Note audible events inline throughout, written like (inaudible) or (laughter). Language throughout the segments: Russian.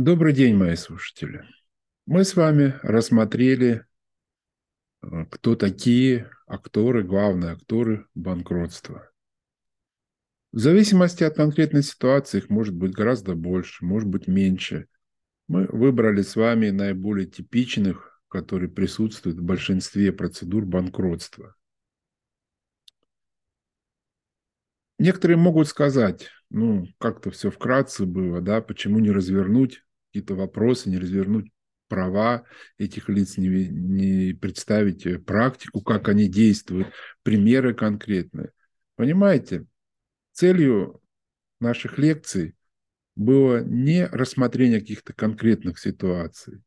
Добрый день, мои слушатели. Мы с вами рассмотрели, э, кто такие акторы, главные акторы банкротства. В зависимости от конкретной ситуации их может быть гораздо больше, может быть меньше. Мы выбрали с вами наиболее типичных, которые присутствуют в большинстве процедур банкротства. Некоторые могут сказать, ну, как-то все вкратце было, да, почему не развернуть какие-то вопросы, не развернуть права этих лиц, не, не представить э, практику, как они действуют, примеры конкретные. Понимаете, целью наших лекций было не рассмотрение каких-то конкретных ситуаций.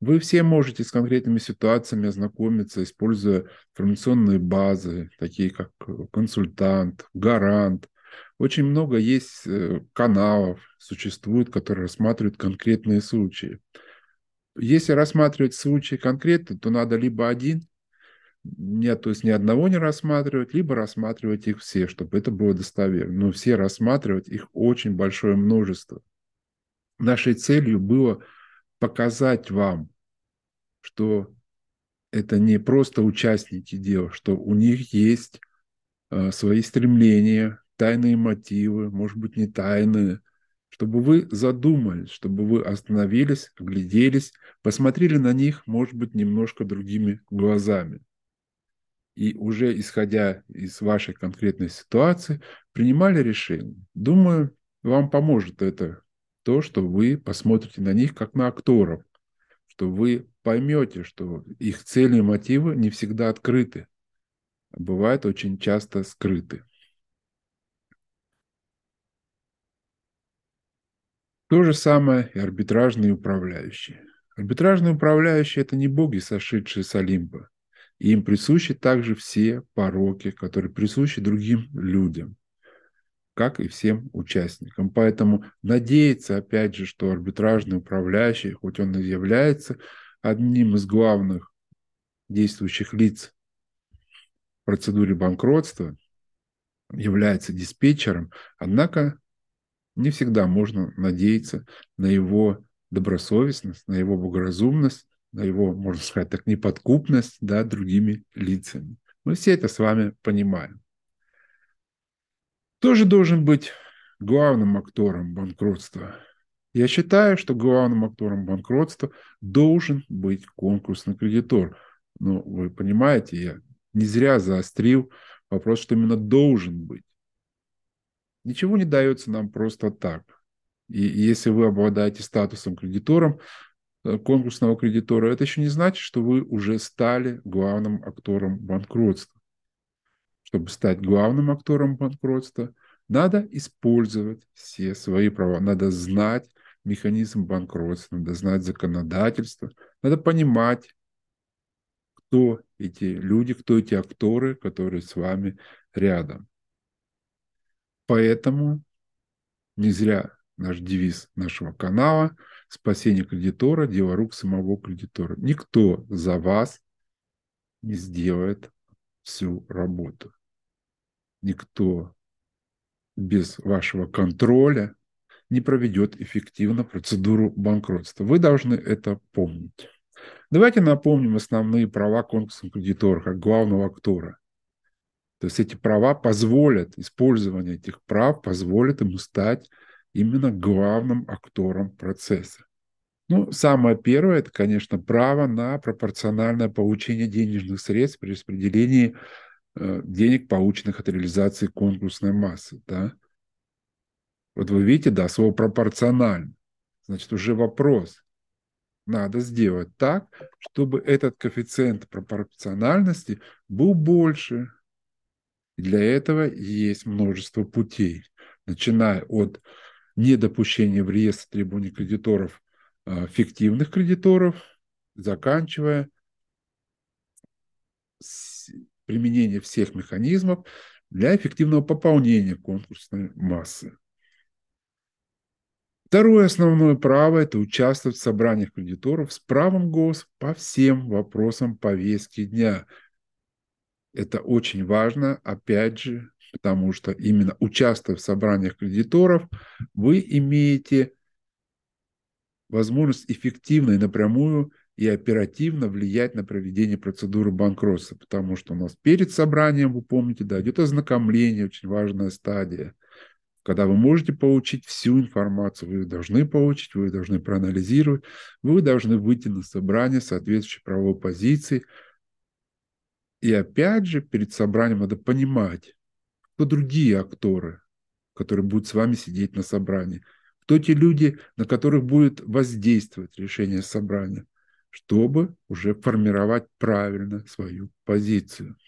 Вы все можете с конкретными ситуациями ознакомиться, используя информационные базы, такие как консультант, гарант, очень много есть э, каналов, существует, которые рассматривают конкретные случаи. Если рассматривать случаи конкретно, то надо либо один, нет, то есть ни одного не рассматривать, либо рассматривать их все, чтобы это было достоверно. Но все рассматривать их очень большое множество. Нашей целью было показать вам, что это не просто участники дела, что у них есть э, свои стремления, тайные мотивы, может быть, не тайные, чтобы вы задумались, чтобы вы остановились, огляделись, посмотрели на них, может быть, немножко другими глазами. И уже исходя из вашей конкретной ситуации, принимали решение. Думаю, вам поможет это то, что вы посмотрите на них как на акторов, что вы поймете, что их цели и мотивы не всегда открыты, а бывают очень часто скрыты. То же самое и арбитражные управляющие. Арбитражные управляющие – это не боги, сошедшие с Олимпа. И им присущи также все пороки, которые присущи другим людям, как и всем участникам. Поэтому надеяться, опять же, что арбитражный управляющий, хоть он и является одним из главных действующих лиц в процедуре банкротства, является диспетчером, однако не всегда можно надеяться на его добросовестность, на его богоразумность, на его, можно сказать так, неподкупность да, другими лицами. Мы все это с вами понимаем. Кто же должен быть главным актором банкротства? Я считаю, что главным актором банкротства должен быть конкурсный кредитор. Но вы понимаете, я не зря заострил вопрос, что именно должен быть. Ничего не дается нам просто так. И если вы обладаете статусом кредитором, э, конкурсного кредитора, это еще не значит, что вы уже стали главным актором банкротства. Чтобы стать главным актором банкротства, надо использовать все свои права, надо знать механизм банкротства, надо знать законодательство, надо понимать, кто эти люди, кто эти акторы, которые с вами рядом. Поэтому не зря наш девиз нашего канала «Спасение кредитора – дело рук самого кредитора». Никто за вас не сделает всю работу. Никто без вашего контроля не проведет эффективно процедуру банкротства. Вы должны это помнить. Давайте напомним основные права конкурсного кредитора как главного актора – то есть эти права позволят, использование этих прав позволит ему стать именно главным актором процесса. Ну, самое первое, это, конечно, право на пропорциональное получение денежных средств при распределении э, денег, полученных от реализации конкурсной массы. Да? Вот вы видите, да, слово пропорционально. Значит, уже вопрос. Надо сделать так, чтобы этот коэффициент пропорциональности был больше, для этого есть множество путей, начиная от недопущения в реестр требований кредиторов э, фиктивных кредиторов, заканчивая применение всех механизмов для эффективного пополнения конкурсной массы. Второе основное право – это участвовать в собраниях кредиторов с правом голоса по всем вопросам повестки дня – это очень важно, опять же, потому что именно участвуя в собраниях кредиторов, вы имеете возможность эффективно и напрямую и оперативно влиять на проведение процедуры банкротства, потому что у нас перед собранием, вы помните, да, идет ознакомление, очень важная стадия, когда вы можете получить всю информацию, вы должны получить, вы должны проанализировать, вы должны выйти на собрание соответствующей правовой позиции. И опять же, перед собранием надо понимать, кто другие акторы, которые будут с вами сидеть на собрании, кто те люди, на которых будет воздействовать решение собрания – чтобы уже формировать правильно свою позицию.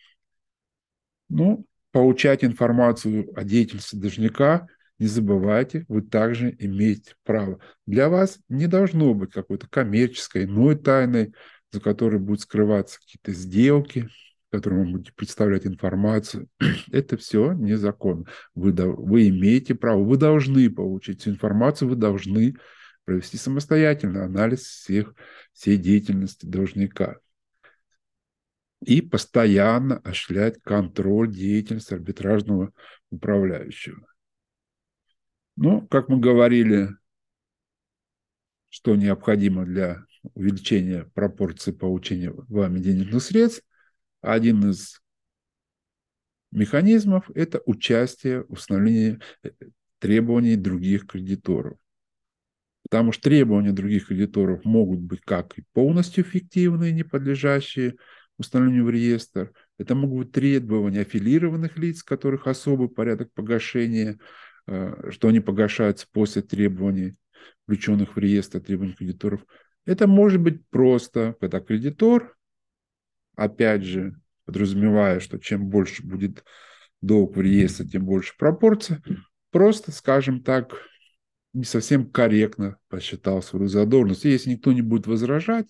Ну, получать информацию о деятельности должника, не забывайте, вы также имеете право. Для вас не должно быть какой-то коммерческой, иной тайной, за которой будут скрываться какие-то сделки, которым вы будете представлять информацию. (clears throat) Это все незаконно. Вы, вы имеете право, вы должны получить всю информацию, вы должны провести самостоятельно анализ всех, всей деятельности должника и постоянно осуществлять контроль деятельности арбитражного управляющего. Ну, как мы говорили, что необходимо для увеличения пропорции получения вами денежных средств, один из механизмов – это участие в установлении э, требований других кредиторов. Потому что требования других кредиторов могут быть как и полностью фиктивные, не подлежащие установлению в реестр. Это могут быть требования аффилированных лиц, которых особый порядок погашения, э, что они погашаются после требований, включенных в реестр требований кредиторов. Это может быть просто, когда кредитор, опять же, подразумевая, что чем больше будет долг в реестре, тем больше пропорция, просто, скажем так, не совсем корректно посчитал свою задолженность. Если никто не будет возражать,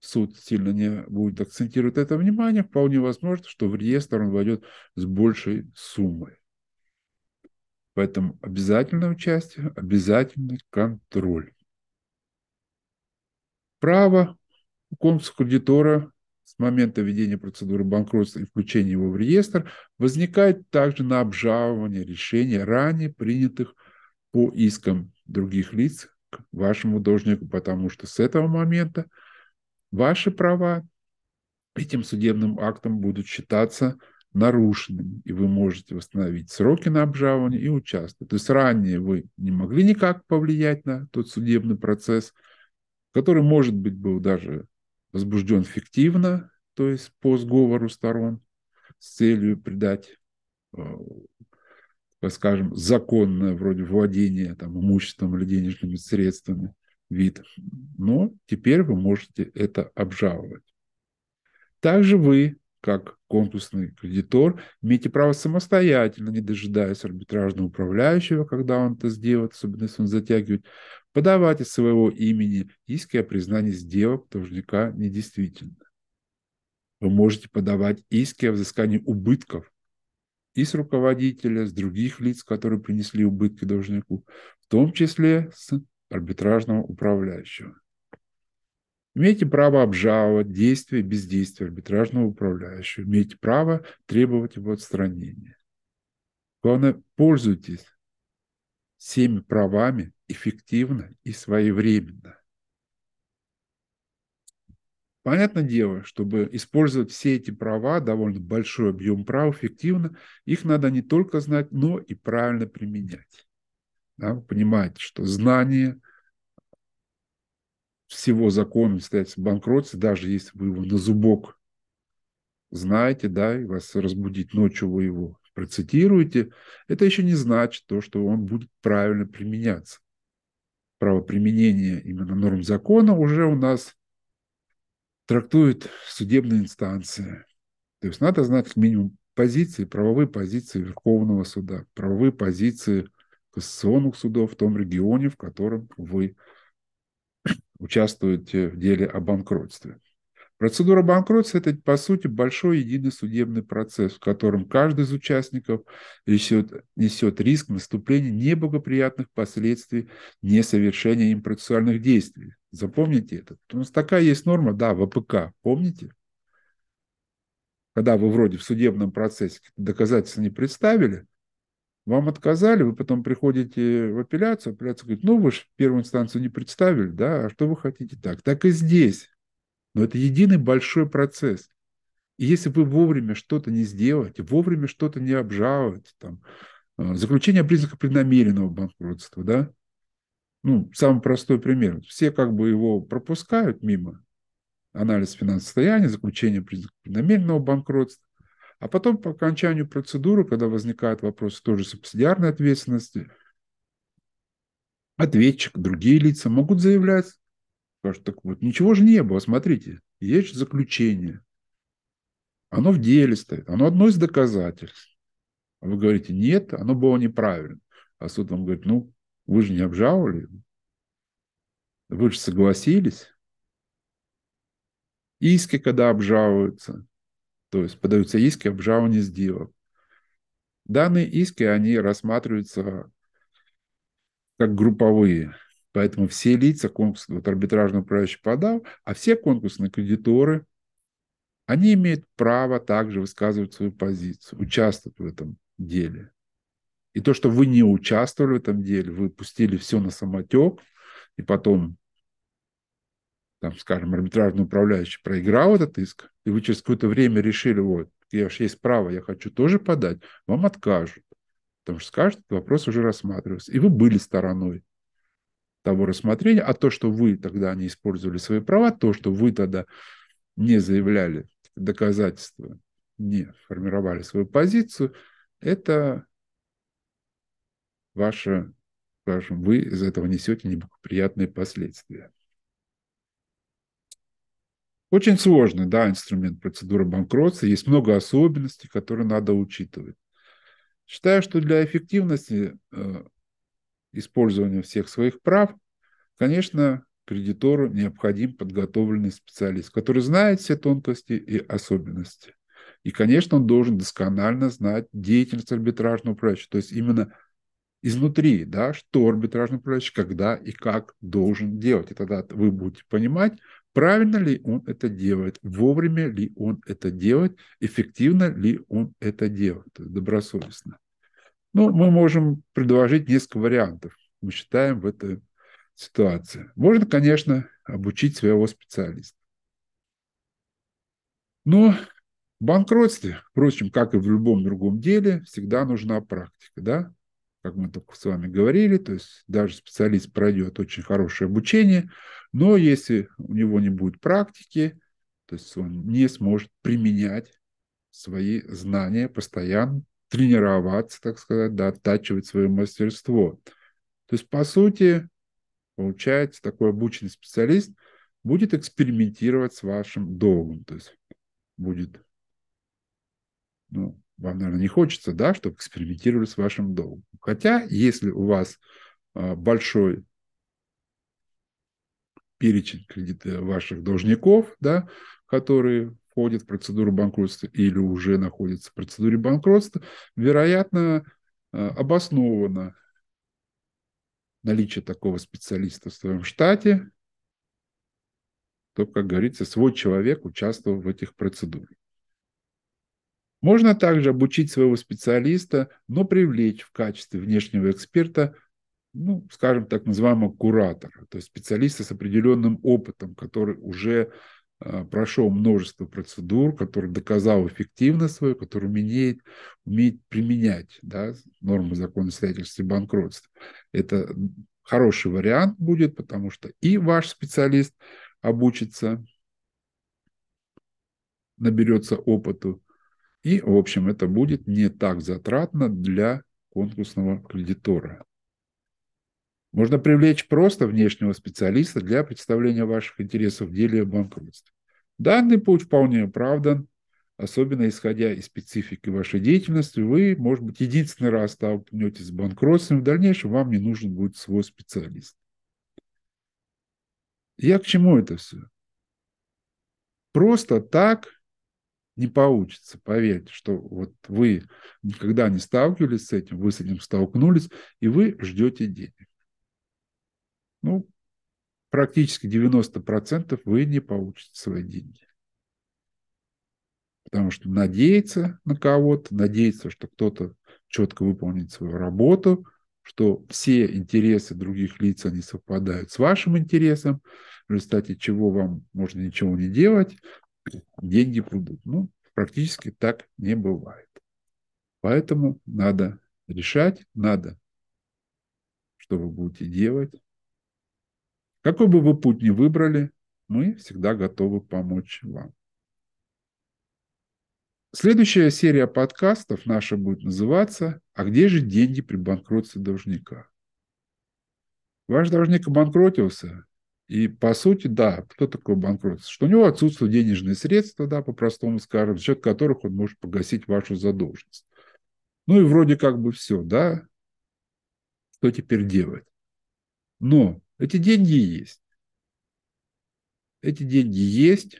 суд сильно не будет акцентировать это внимание, вполне возможно, что в реестр он войдет с большей суммой. Поэтому обязательное участие, обязательный контроль. Право у кредитора с момента введения процедуры банкротства и включения его в реестр возникает также на обжалование решений ранее принятых по искам других лиц к вашему должнику, потому что с этого момента ваши права этим судебным актом будут считаться нарушенными, и вы можете восстановить сроки на обжалование и участвовать. То есть ранее вы не могли никак повлиять на тот судебный процесс, который, может быть, был даже возбужден фиктивно, то есть по сговору сторон с целью придать э, скажем, законное вроде владения там, имуществом или денежными средствами вид. Но теперь вы можете это обжаловать. Также вы, как конкурсный кредитор, имеете право самостоятельно, не дожидаясь арбитражного управляющего, когда он это сделает, особенно если он затягивает, подавать из своего имени иски о признании сделок должника недействительно. Вы можете подавать иски о взыскании убытков и с руководителя, с других лиц, которые принесли убытки должнику, в том числе с арбитражного управляющего. Имеете право обжаловать действия и бездействия арбитражного управляющего. Имеете право требовать его отстранения. Главное, пользуйтесь всеми правами эффективно и своевременно. Понятное дело, чтобы использовать все эти права, довольно большой объем прав эффективно, их надо не только знать, но и правильно применять. Да, вы понимаете, что знание всего закона обстоятельств банкротства, даже если вы его на зубок знаете, да, и вас разбудить ночью, вы его процитируете, это еще не значит то, что он будет правильно применяться. Правоприменение именно норм закона уже у нас трактует судебная инстанция. То есть надо знать минимум позиции, правовые позиции Верховного суда, правовые позиции кассационных судов в том регионе, в котором вы участвуете в деле о банкротстве. Процедура банкротства – это, по сути, большой единый судебный процесс, в котором каждый из участников несет, несет риск наступления неблагоприятных последствий несовершения им процессуальных действий. Запомните это. У нас такая есть норма, да, в АПК, помните? Когда вы вроде в судебном процессе доказательства не представили, Вам отказали, вы потом приходите в апелляцию, апелляция говорит, ну вы же первую инстанцию не представили, да, а что вы хотите так? Так и здесь. Но это единый большой процесс. И если вы вовремя что-то не сделаете, вовремя что-то не обжалуете, там, э, заключение о признаках преднамеренного банкротства, да, ну, самый простой пример. Все как бы его пропускают мимо, анализ финансового состояния, заключение признаков преднамеренного банкротства, а потом по окончанию процедуры, когда возникают вопросы тоже субсидиарной ответственности, ответчик, другие лица могут заявлять, скажут, так вот, ничего же не было, смотрите, есть заключение, оно в деле стоит, оно одно из доказательств. А вы говорите, нет, оно было неправильно. А суд вам говорит, ну, вы же не обжаловали, вы же согласились. Иски, когда обжалуются, то есть подаются иски обжалования сделок. Данные иски, они рассматриваются как групповые. Поэтому все лица конкурс, вот арбитражный управляющий подал, а все конкурсные кредиторы они имеют право также высказывать свою позицию, участвовать в этом деле. И то, что вы не участвовали в этом деле, вы пустили все на самотек, и потом, там, скажем, арбитражный управляющий проиграл этот иск, и вы через какое-то время решили, вот, я же есть право, я хочу тоже подать, вам откажут. Потому что скажут, вопрос уже рассматривался. И вы были стороной того рассмотрения, а то, что вы тогда не использовали свои права, то, что вы тогда не заявляли доказательства, не формировали свою позицию, это ваше, скажем, вы из этого несете неблагоприятные последствия. Очень сложный, да, инструмент процедуры банкротства. Есть много особенностей, которые надо учитывать. Считаю, что для эффективности э, использования всех своих прав, конечно, кредитору необходим подготовленный специалист, который знает все тонкости и особенности. И, конечно, он должен досконально знать деятельность арбитражного управляющего, то есть именно изнутри, да, что арбитражный управляющий, когда и как должен делать. И тогда вы будете понимать, правильно ли он это делает, вовремя ли он это делает, эффективно ли он это делает, добросовестно. Ну, мы можем предложить несколько вариантов. Мы считаем в этой ситуация. Можно, конечно, обучить своего специалиста. Но в банкротстве, впрочем, как и в любом другом деле, всегда нужна практика, да? Как мы только с вами говорили, то есть даже специалист пройдет очень хорошее обучение, но если у него не будет практики, то есть он не сможет применять свои знания постоянно, тренироваться, так сказать, да, оттачивать свое мастерство. То есть, по сути, получается, такой обученный специалист будет экспериментировать с вашим долгом. То есть будет, ну, вам, наверное, не хочется, да, чтобы экспериментировали с вашим долгом. Хотя, если у вас а, большой перечень кредита ваших должников, да, которые входят в процедуру банкротства или уже находятся в процедуре банкротства, вероятно, а, обоснованно наличие такого специалиста в своем штате, то, как говорится, свой человек участвовал в этих процедурах. Можно также обучить своего специалиста, но привлечь в качестве внешнего эксперта, ну, скажем, так называемого куратора, то есть специалиста с определенным опытом, который уже а, прошел множество процедур, который доказал эффективность свою, который умеет, умеет применять да, нормы закона свидетельства банкротства. Это хороший вариант будет, потому что и ваш специалист обучится, наберется опыту, и, в общем, это будет не так затратно для конкурсного кредитора. Можно привлечь просто внешнего специалиста для представления ваших интересов в деле о банкротстве. Данный путь вполне оправдан, особенно исходя из специфики вашей деятельности. Вы, может быть, единственный раз столкнетесь с банкротством, в дальнейшем вам не нужен будет свой специалист. Я к чему это все? Просто так не получится, поверьте, что вот вы никогда не сталкивались с этим, вы с этим столкнулись, и вы ждете денег ну, практически 90% вы не получите свои деньги. Потому что надеяться на кого-то, надеяться, что кто-то четко выполнить свою работу, что все интересы других лиц, они совпадают с вашим интересом, в результате чего вам можно ничего не делать, деньги придут. Ну, практически так не бывает. Поэтому надо решать, надо, что вы будете делать. Какой бы вы путь ни выбрали, мы всегда готовы помочь вам. Следующая серия подкастов наша будет называться «А где же деньги при банкротстве должника?» Ваш должник обанкротился, и по сути, да, кто такой банкротство? Что у него отсутствуют денежные средства, да, по-простому скажем, за счет которых он может погасить вашу задолженность. Ну и вроде как бы все, да, что теперь делать? Но эти деньги есть. Эти деньги есть,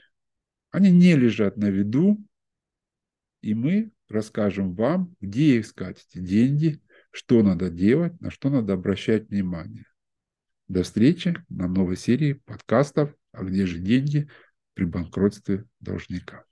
они не лежат на виду, и мы расскажем вам, где искать эти деньги, что надо делать, на что надо обращать внимание. До встречи на новой серии подкастов «А где же деньги при банкротстве должника?»